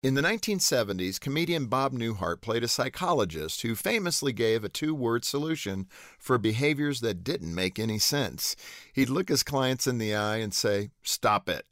In the 1970s, comedian Bob Newhart played a psychologist who famously gave a two word solution for behaviors that didn't make any sense. He'd look his clients in the eye and say, Stop it.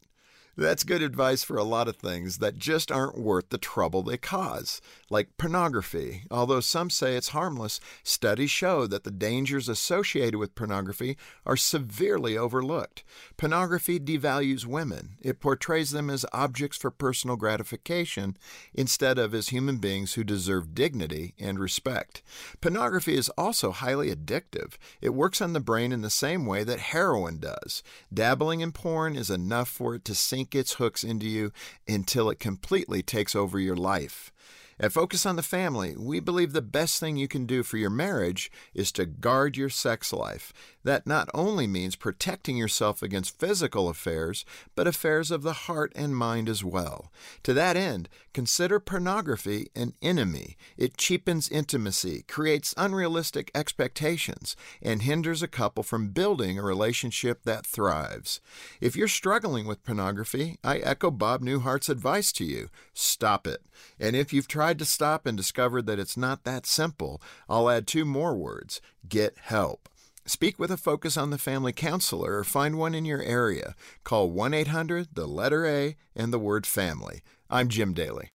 That's good advice for a lot of things that just aren't worth the trouble they cause, like pornography. Although some say it's harmless, studies show that the dangers associated with pornography are severely overlooked. Pornography devalues women, it portrays them as objects for personal gratification instead of as human beings who deserve dignity and respect. Pornography is also highly addictive. It works on the brain in the same way that heroin does. Dabbling in porn is enough for it to sink sink its hooks into you until it completely takes over your life. At Focus on the Family, we believe the best thing you can do for your marriage is to guard your sex life. That not only means protecting yourself against physical affairs, but affairs of the heart and mind as well. To that end, consider pornography an enemy. It cheapens intimacy, creates unrealistic expectations, and hinders a couple from building a relationship that thrives. If you're struggling with pornography, I echo Bob Newhart's advice to you stop it. And if you've tried tried to stop and discovered that it's not that simple, I'll add two more words get help. Speak with a focus on the family counselor or find one in your area. Call 1 800 the letter A and the word family. I'm Jim Daly.